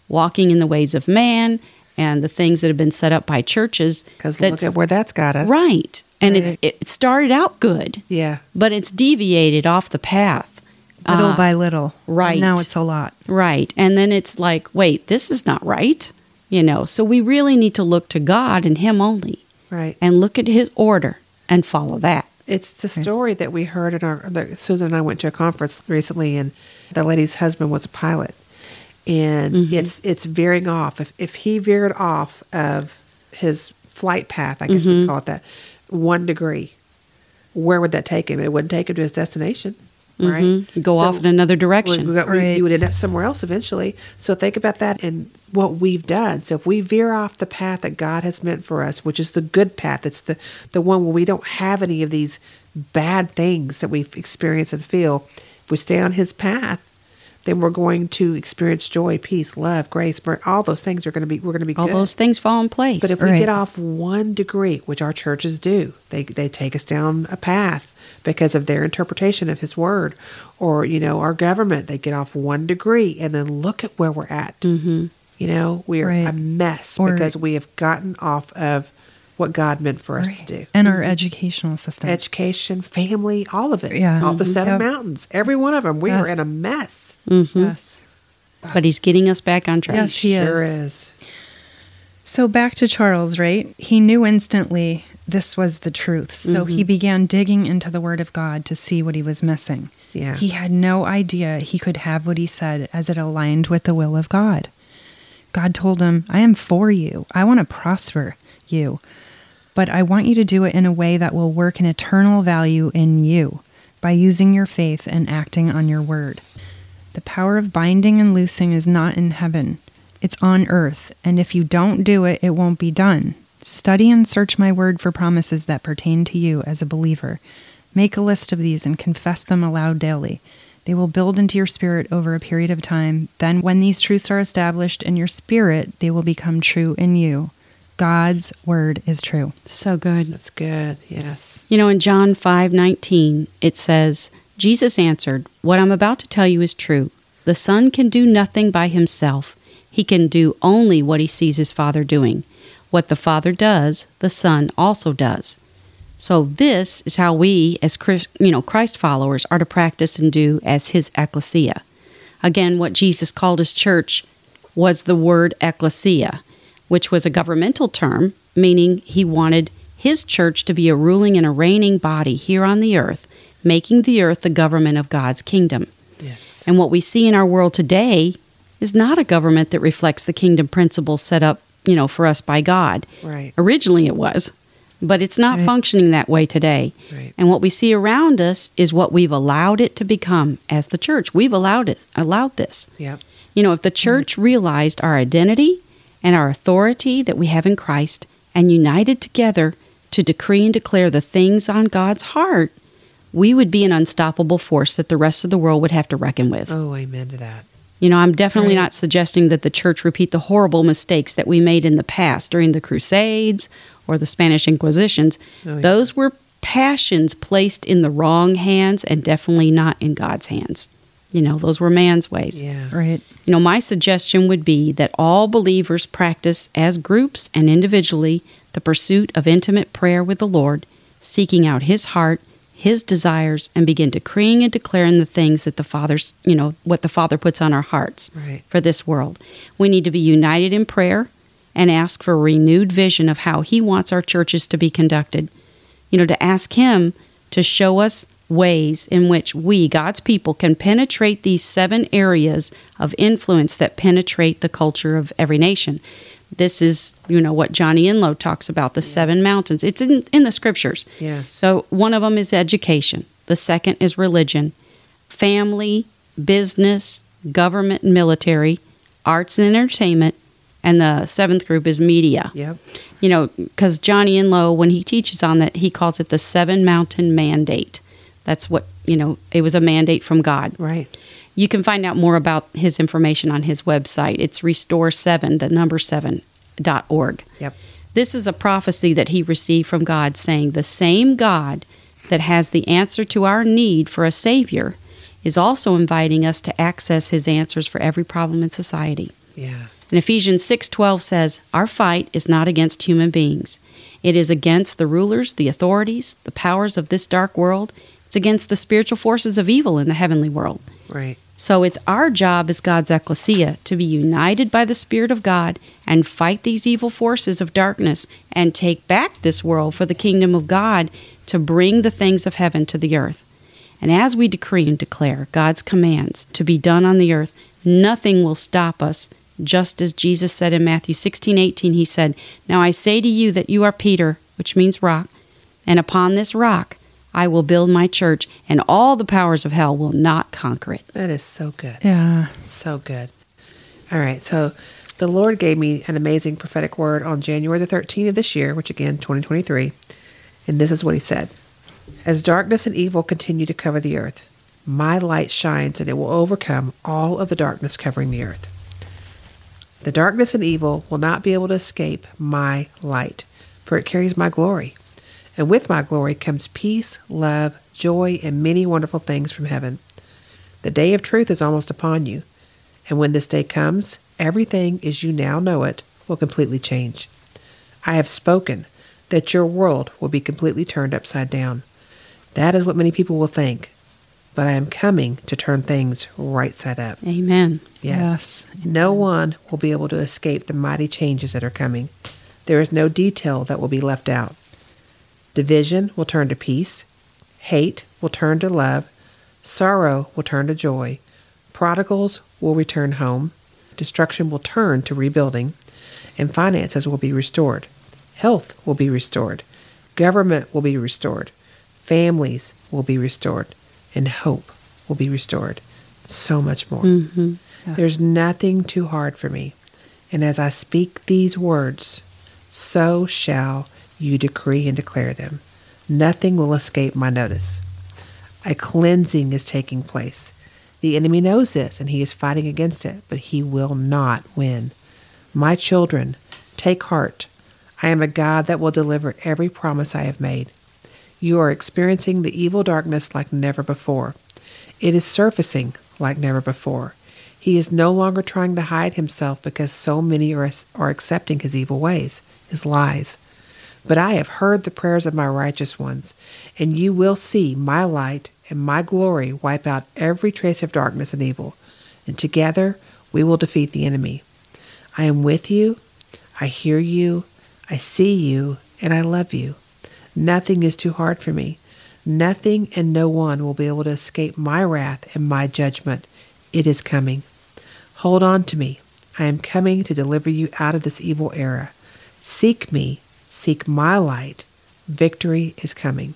D: walking in the ways of man and the things that have been set up by churches.
B: Because look
D: that's-
B: at where that's got us.
D: right. And
B: Right.
D: it's it started out good,
B: Yeah.
D: but it's deviated off the path.
C: Little
D: Uh,
C: by little.
D: right.
C: Now it's a lot.
D: Right. And then it's like, wait, this is not right. You know, so we really need to look to God and Him only
B: Right.
D: and look at His order and follow that.
B: It's the story that we heard in our. The, Susan and I went to a conference recently, and the lady's husband was a pilot, and
D: Mm-hmm.
B: it's it's veering off. If if he veered off of his flight path, I guess
D: Mm-hmm.
B: we call it that, one degree, where would that take him? It wouldn't take him to his destination, right?
D: Mhm. Go off in another direction.
B: We, we got, we-
C: Right.
B: you would end up somewhere else eventually. So think about that and what we've done. So if we veer off the path that God has meant for us, which is the good path, it's the the one where we don't have any of these bad things that we've experienced and feel. If we stay on His path, then we're going to experience joy, peace, love, grace, mer- all those things are going to be. We're going to be
D: All
B: good.
D: those things fall in place.
B: But if we get off one degree, which our churches do, they they take us down a path because of their interpretation of His Word, or you know our government, they get off one degree, and then look at where we're at. Mm-hmm. You know, we are
C: Right.
B: a mess
C: Or-
B: because we have gotten off of what God meant for us to do.
C: And our educational system.
B: Education, family, all of it.
C: Yeah.
B: all the
C: Mhm.
B: seven
C: Yep.
B: mountains, every one of them. We are in a mess.
C: Yes.
D: but He's getting us back on track.
C: Yes, he
B: sure
C: is.
B: is.
C: So back to Charles, right? He knew instantly this was the truth. So he began digging into the Word of God to see what he was missing.
B: Yeah.
C: He had no idea he could have what he said as it aligned with the will of God. God told him, I am for you. I want to prosper you. But I want you to do it in a way that will work an eternal value in you by using your faith and acting on your word. The power of binding and loosing is not in heaven, it's on earth, and if you don't do it, it won't be done. Study and search my word for promises that pertain to you as a believer. Make a list of these and confess them aloud daily. They will build into your spirit over a period of time. Then, when these truths are established in your spirit, they will become true in you. God's word is true.
D: So good.
B: That's good. Yes.
D: You know, in John five nineteen, it says, Jesus answered, What I'm about to tell you is true. The Son can do nothing by himself. He can do only what he sees his Father doing. What the Father does, the Son also does. So this is how we, as Chris, you know Christ followers, are to practice and do as His ecclesia. Again, what Jesus called His church was the word ecclesia, which was a governmental term, meaning He wanted His church to be a ruling and a reigning body here on the earth, making the earth the government of God's kingdom.
B: Yes.
D: And what we see in our world today is not a government that reflects the kingdom principles set up, you know, for us by God.
B: Right.
D: Originally it was, but it's not
C: Right.
D: functioning that way today.
B: Right.
D: And what we see around us is what we've allowed it to become as the church. We've allowed it, allowed this.
B: Yep.
D: You know, if the mm-hmm. church realized our identity and our authority that we have in Christ and united together to decree and declare the things on God's heart, we would be an unstoppable force that the rest of the world would have to reckon with.
B: Oh, amen to that.
D: You know, I'm definitely
C: Right.
D: not suggesting that the church repeat the horrible mistakes that we made in the past during the Crusades or the Spanish Inquisitions.
B: Oh, yeah.
D: Those were passions placed in the wrong hands and definitely not in God's hands. You know, those were man's ways.
B: Yeah.
C: Right.
D: You know, my suggestion would be that all believers practice as groups and individually the pursuit of intimate prayer with the Lord, seeking out His heart, His desires, and begin decreeing and declaring the things that the Father's, you know, what the Father puts on our hearts
B: Right.
D: for this world. We need to be united in prayer and ask for a renewed vision of how He wants our churches to be conducted. You know, to ask Him to show us ways in which we, God's people, can penetrate these seven areas of influence that penetrate the culture of every nation. This is, you know, what Johnny Enlow talks about, the seven mountains. It's in, in the scriptures.
B: Yes.
D: So one of them is education. The second is religion, family, business, government and military, arts and entertainment, and the seventh group is media.
B: Yep.
D: You know, because Johnny Enlow, when he teaches on that, he calls it the seven mountain mandate. That's what, you know, it was a mandate from God.
B: Right.
D: You can find out more about his information on his website. It's restore7, the number 7, dot org.
B: Yep.
D: This is a prophecy that he received from God saying the same God that has the answer to our need for a Savior is also inviting us to access his answers for every problem in society.
B: Yeah.
D: And Ephesians 6:12 says, "Our fight is not against human beings. It is against the rulers, the authorities, the powers of this dark world. It's against the spiritual forces of evil in the heavenly world."
B: Right.
D: So it's our job as God's ecclesia to be united by the Spirit of God and fight these evil forces of darkness and take back this world for the kingdom of God to bring the things of heaven to the earth. And as we decree and declare God's commands to be done on the earth, nothing will stop us. Just as Jesus said in Matthew 16 18, he said, Now I say to you that you are Peter, which means rock, and upon this rock I will build my church, and all the powers of hell will not conquer it.
B: That is so good.
C: Yeah.
B: So good. All right. So the Lord gave me an amazing prophetic word on January the 13th of this year, which again, 2023. And this is what he said As darkness and evil continue to cover the earth, my light shines and it will overcome all of the darkness covering the earth. The darkness and evil will not be able to escape my light, for it carries my glory. And with my glory comes peace, love, joy, and many wonderful things from heaven. The day of truth is almost upon you. And when this day comes, everything as you now know it will completely change. I have spoken that your world will be completely turned upside down. That is what many people will think. But I am coming to turn things right side up.
D: Amen.
B: Yes. No one will be able to escape the mighty changes that are coming. There is no detail that will be left out. Division will turn to peace. Hate will turn to love. Sorrow will turn to joy. Prodigals will return home. Destruction will turn to rebuilding. And finances will be restored. Health will be restored. Government will be restored. Families will be restored. And hope will be restored. So much more.
D: hmm
B: There's nothing too hard for me. And as I speak these words, so shall you decree and declare them. Nothing will escape my notice. A cleansing is taking place. The enemy knows this and he is fighting against it, but he will not win. My children, take heart. I am a God that will deliver every promise I have made. You are experiencing the evil darkness like never before. It is surfacing like never before. He is no longer trying to hide himself because so many are, are accepting his evil ways, his lies. But I have heard the prayers of my righteous ones, and you will see my light and my glory wipe out every trace of darkness and evil, and together we will defeat the enemy. I am with you, I hear you, I see you, and I love you. Nothing is too hard for me. Nothing and no one will be able to escape my wrath and my judgment. It is coming. Hold on to me. I am coming to deliver you out of this evil era. Seek me, seek my light. Victory is coming.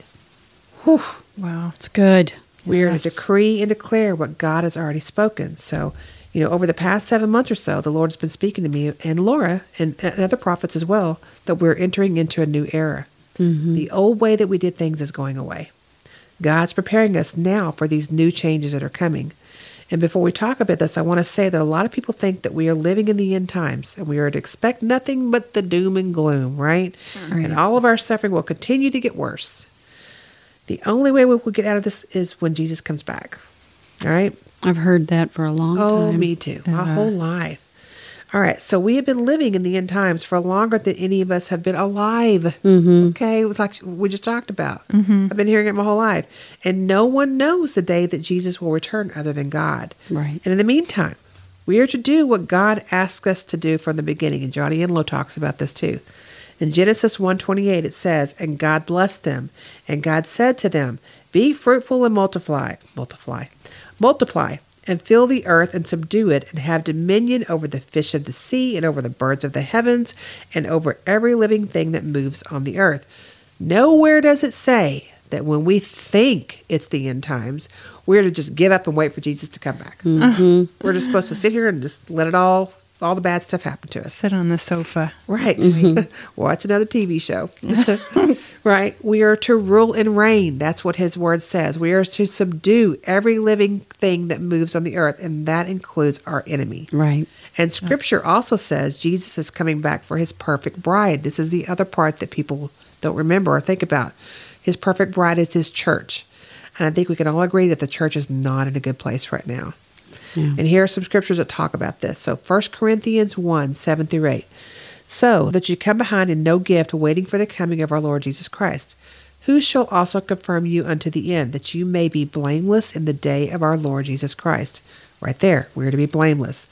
B: Whew.
C: Wow.
D: It's good.
B: We are
C: Yes.
B: to decree and declare what God has already spoken. So, you know, over the past seven months or so, the Lord has been speaking to me and Laura and, and other prophets as well that we're entering into a new era. Mm-hmm. The old way that we did things is going away. God's preparing us now for these new changes that are coming. And before we talk about this, I want to say that a lot of people think that we are living in the end times and we are to expect nothing but the doom and gloom, right? And all of our suffering will continue to get worse. The only way we will get out of this is when Jesus comes back. All right?
D: I've heard that for a long
B: Oh,
D: time.
B: me too. My
C: Uh-huh.
B: whole life. All right. So we have been living in the end times for longer than any of us have been alive.
D: Mm-hmm.
B: Okay. Like we just talked about. I've been hearing it my whole life. And no one knows the day that Jesus will return other than God.
D: Right.
B: And in the meantime, we are to do what God asked us to do from the beginning. And Johnny Enlow talks about this too. In Genesis 1:28 it says, "And God blessed them, and God said to them, Be fruitful and multiply, multiply, multiply, and fill the earth and subdue it, and have dominion over the fish of the sea, and over the birds of the heavens, and over every living thing that moves on the earth. Nowhere does it say that when we think it's the end times, we're to just give up and wait for Jesus to come back. Mm-hmm. We're just supposed to sit here and just let it all, all the bad stuff happen to us.
C: Sit on the sofa.
B: Right. Mm-hmm. <laughs> Watch another TV show. <laughs> right. We are to rule and reign. That's what his word says. We are to subdue every living thing that moves on the earth, and that includes our enemy.
D: Right.
B: And scripture also says Jesus is coming back for his perfect bride. This is the other part that people don't remember or think about. His perfect bride is his church. And I think we can all agree that the church is not in a good place right now.
D: Yeah.
B: And here are some scriptures that talk about this. So 1 Corinthians 1 7 through 8. So that you come behind in no gift, waiting for the coming of our Lord Jesus Christ, who shall also confirm you unto the end, that you may be blameless in the day of our Lord Jesus Christ. Right there, we are to be blameless.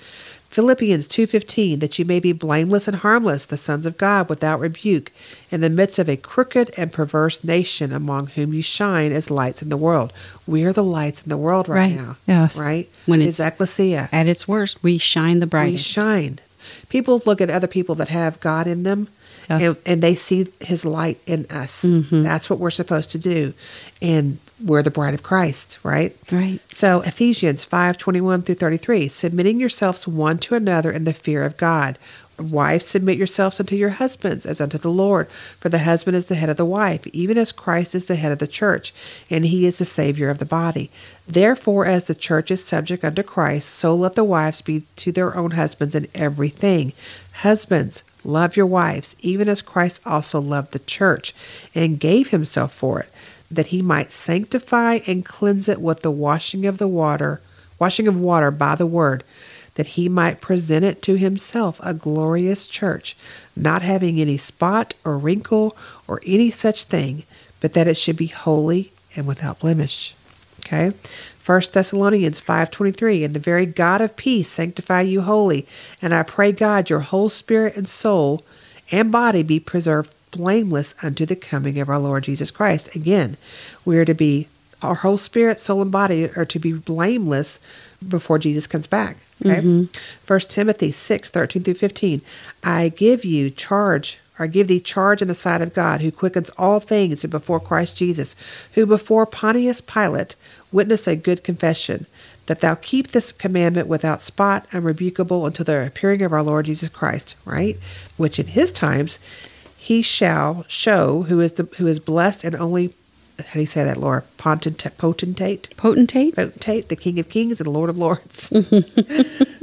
B: Philippians 2:15 that you may be blameless and harmless the sons of God without rebuke in the midst of a crooked and perverse nation among whom you shine as lights in the world. We are the lights in the world right,
D: Right.
B: now.
C: Yes.
B: Right?
D: When
B: it's
D: it's-
B: ecclesia.
D: At its worst, we shine the brightest.
B: We shine. People look at other people that have God in them And, and they see his light in us. Mm-hmm. That's what we're supposed to do. And we're the bride of Christ, right?
D: Right.
B: So Ephesians 5, 21 through 33, submitting yourselves one to another in the fear of God. Wives, submit yourselves unto your husbands as unto the Lord. For the husband is the head of the wife, even as Christ is the head of the church, and he is the Savior of the body. Therefore, as the church is subject unto Christ, so let the wives be to their own husbands in everything. Husbands, love your wives, even as Christ also loved the church, and gave himself for it that he might sanctify and cleanse it with the washing of the water, washing of water by the word, that he might present it to himself a glorious church, not having any spot or wrinkle or any such thing, but that it should be holy and without blemish. Okay? 1 Thessalonians 5:23 and the very God of peace sanctify you wholly and I pray God your whole spirit and soul and body be preserved blameless unto the coming of our Lord Jesus Christ. Again, we are to be our whole spirit, soul, and body are to be blameless before Jesus comes back. Okay. Mm-hmm. First Timothy six thirteen through 15. I give you charge, or give thee charge in the sight of God, who quickens all things before Christ Jesus, who before Pontius Pilate witnessed a good confession, that thou keep this commandment without spot, unrebukable until the appearing of our Lord Jesus Christ, right? Which in his times he shall show who is the who is blessed and only how do you say that, Laura? Potentate, potentate,
D: Potentate?
B: potentate, the King of Kings and Lord of Lords.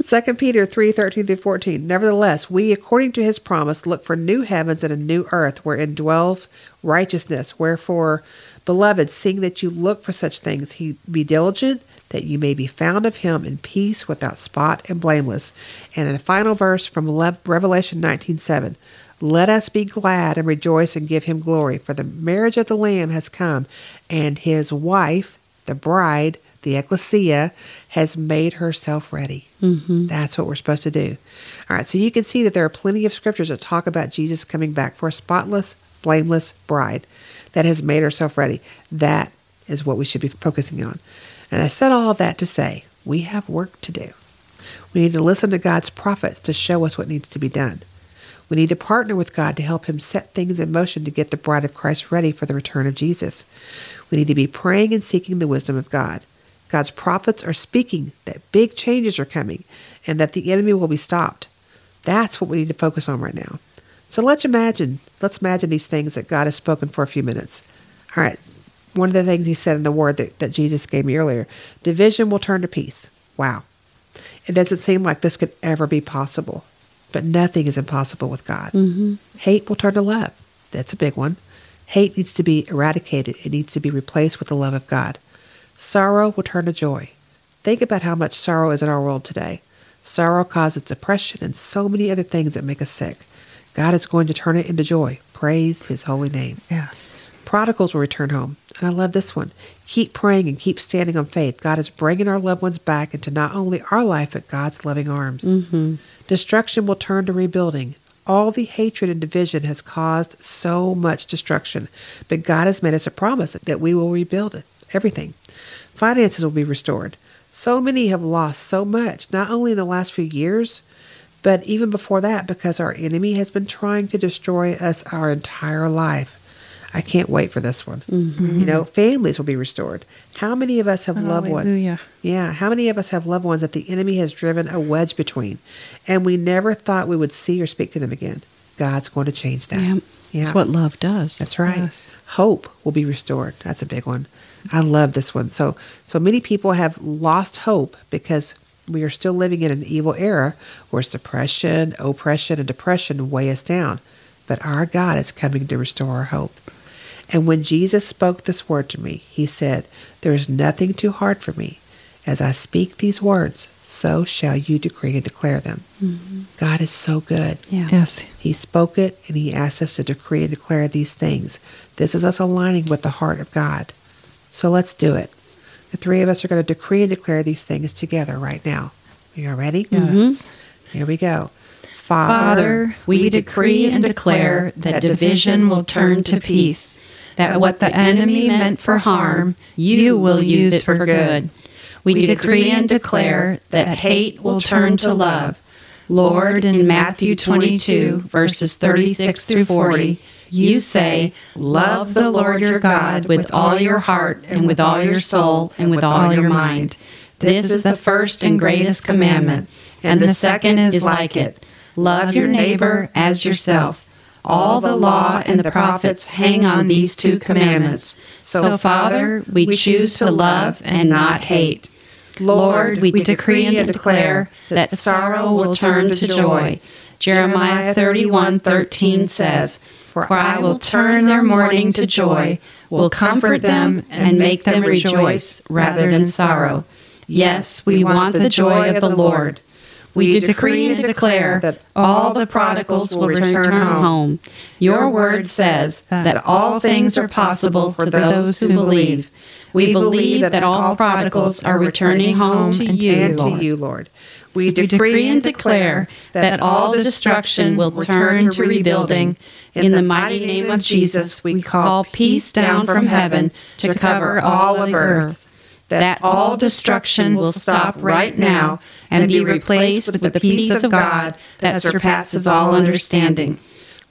B: <laughs> Second Peter three thirteen through fourteen. Nevertheless, we, according to His promise, look for new heavens and a new earth, wherein dwells righteousness. Wherefore, beloved, seeing that you look for such things, he be diligent that you may be found of Him in peace, without spot and blameless. And in a final verse from Revelation nineteen seven. Let us be glad and rejoice and give him glory, for the marriage of the Lamb has come, and his wife, the bride, the ecclesia, has made herself ready. Mm-hmm. That's what we're supposed to do. All right, so you can see that there are plenty of scriptures that talk about Jesus coming back for a spotless, blameless bride that has made herself ready. That is what we should be focusing on. And I said all of that to say we have work to do. We need to listen to God's prophets to show us what needs to be done. We need to partner with God to help Him set things in motion to get the bride of Christ ready for the return of Jesus. We need to be praying and seeking the wisdom of God. God's prophets are speaking that big changes are coming and that the enemy will be stopped. That's what we need to focus on right now. So let's imagine, let's imagine these things that God has spoken for a few minutes. All right. One of the things he said in the word that, that Jesus gave me earlier division will turn to peace. Wow. It doesn't seem like this could ever be possible, but nothing is impossible with God. Mm-hmm. Hate will turn to love. That's a big one. Hate needs to be eradicated, it needs to be replaced with the love of God. Sorrow will turn to joy. Think about how much sorrow is in our world today. Sorrow causes depression and so many other things that make us sick. God is going to turn it into joy. Praise his holy name.
C: Yes.
B: Prodigals will return home. And I love this one. Keep praying and keep standing on faith. God is bringing our loved ones back into not only our life, but God's loving arms. Mm-hmm. Destruction will turn to rebuilding. All the hatred and division has caused so much destruction, but God has made us a promise that we will rebuild everything. Finances will be restored. So many have lost so much, not only in the last few years, but even before that, because our enemy has been trying to destroy us our entire life. I can't wait for this one. You know, mm-hmm. families will be restored. How many of us have loved ones?
C: Hallelujah.
B: Yeah, how many of us have loved ones that the enemy has driven a wedge between, and we never thought we would see or speak to them again? God's going to change that.
D: Yeah.
B: Yeah.
D: That's what love does.
B: That's right.
C: Yes.
B: Hope will be restored. That's a big one. I love this one. So so many people have lost hope because we are still living in an evil era where suppression, oppression, and depression weigh us down. But our God is coming to restore our hope. And when Jesus spoke this word to me, he said, There is nothing too hard for me. As I speak these words, so shall you decree and declare them. Mm-hmm. God is so good.
D: Yeah.
C: Yes.
B: He spoke it and he asked us to decree and declare these things. This is us aligning with the heart of God. So let's do it. The three of us are going to decree and declare these things together right now. Are you ready?
C: Yes. Mm-hmm.
B: Here we go.
C: Father, we decree and declare that division will turn to peace, that what the enemy meant for harm, you will use it for good. We decree and declare that hate will turn to love. Lord, in Matthew 22, verses 36 through 40, you say, Love the Lord your God with all your heart and with all your soul and with all your mind. This is the first and greatest commandment, and the second is like it. Love your neighbor as yourself. All the law and the prophets hang on these two commandments. So, Father, we choose to love and not hate. Lord, we decree and declare that sorrow will turn to joy. Jeremiah 31:13 says, "For I will turn their mourning to joy, will comfort them and make them rejoice rather than sorrow." Yes, we want the joy of the Lord. We decree and declare that all the prodigals will return home. Your word says that all things are possible for those who believe. We believe that all prodigals are returning home to you,
B: and to
C: Lord.
B: you, Lord. We
C: We decree and declare that all the destruction will turn to rebuilding. In the mighty name of Jesus, we call peace down from heaven to cover all of earth. That all destruction will stop right now and be replaced with the peace of God that surpasses all understanding.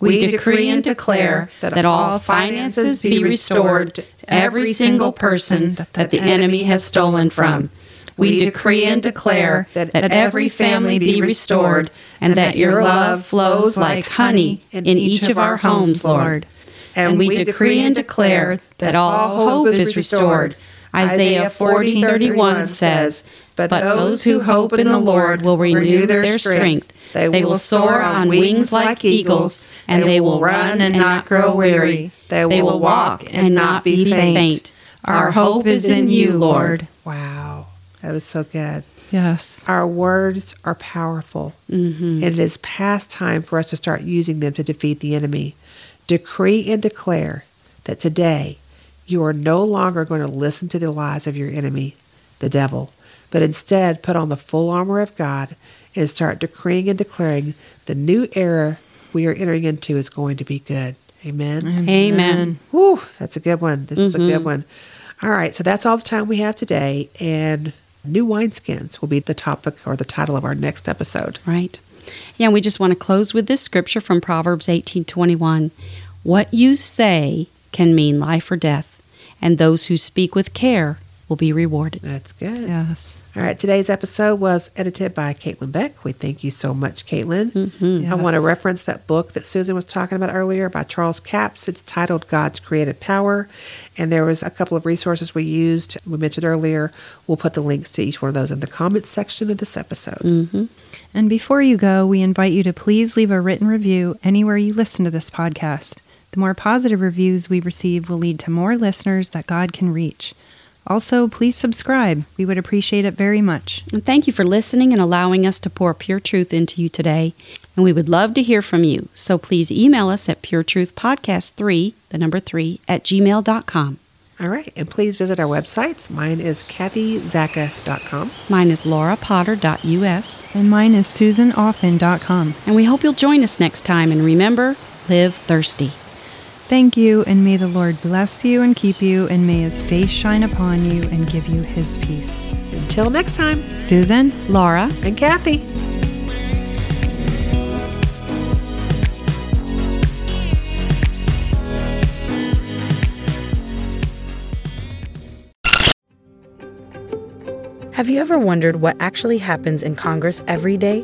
C: We decree and declare that all finances be restored to every single person that the enemy has stolen from. We decree and declare that every family be restored and that your love flows like honey in each of our homes, Lord. And we decree and declare that all hope is restored. Isaiah 40:31 says, "But those who hope in the Lord will renew their strength. They will soar on wings like eagles, and they will run and not grow weary. They will walk and not be faint. Our hope is in you, Lord."
B: Wow. That was so good.
C: Yes.
B: Our words are powerful, and it is past time for us to start using them to defeat the enemy. Decree and declare that today you are no longer going to listen to the lies of your enemy, the devil, but instead put on the full armor of God and start decreeing and declaring the new era we are entering into is going to be good. Amen.
D: Amen.
B: Whew, that's a good one. This is a good mm-hmm. one. All right, so that's all the time we have today, and new wineskins will be the topic or the title of our next episode.
D: Right. Yeah, and we just want to close with this scripture from Proverbs 18:21. What you say can mean life or death, and those who speak with care will be rewarded.
B: That's good.
C: Yes.
B: All right, today's episode was edited by Caitlin Beck. We thank you so much, Caitlin.
C: Mm-hmm.
B: I want to reference that book that Susan was talking about earlier by Charles Capps. It's titled God's Creative Power. And there was a couple of resources we used. We mentioned earlier. We'll put the links to each one of those in the comments section of this episode.
C: And before you go, we invite you to please leave a written review anywhere you listen to this podcast. The more positive reviews we receive will lead to more listeners that God can reach. Also, please subscribe. We would appreciate it very much.
D: And thank you for listening and allowing us to pour pure truth into you today. And we would love to hear from you. So please email us at puretruthpodcast3, the number 3, at gmail.com.
B: All right, and please visit our websites. Mine is kathyzacca.com.
D: Mine is laurapotter.us.
C: And mine is susanoffen.com.
D: And we hope you'll join us next time. And remember, live thirsty.
C: Thank you, and may the Lord bless you and keep you, and may his face shine upon you and give you his peace.
B: Until next time,
C: Susan?
D: Laura.
B: and Kathy.
A: Have you ever wondered what actually happens in Congress every day?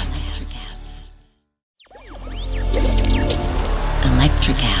E: Electricast. Electricast.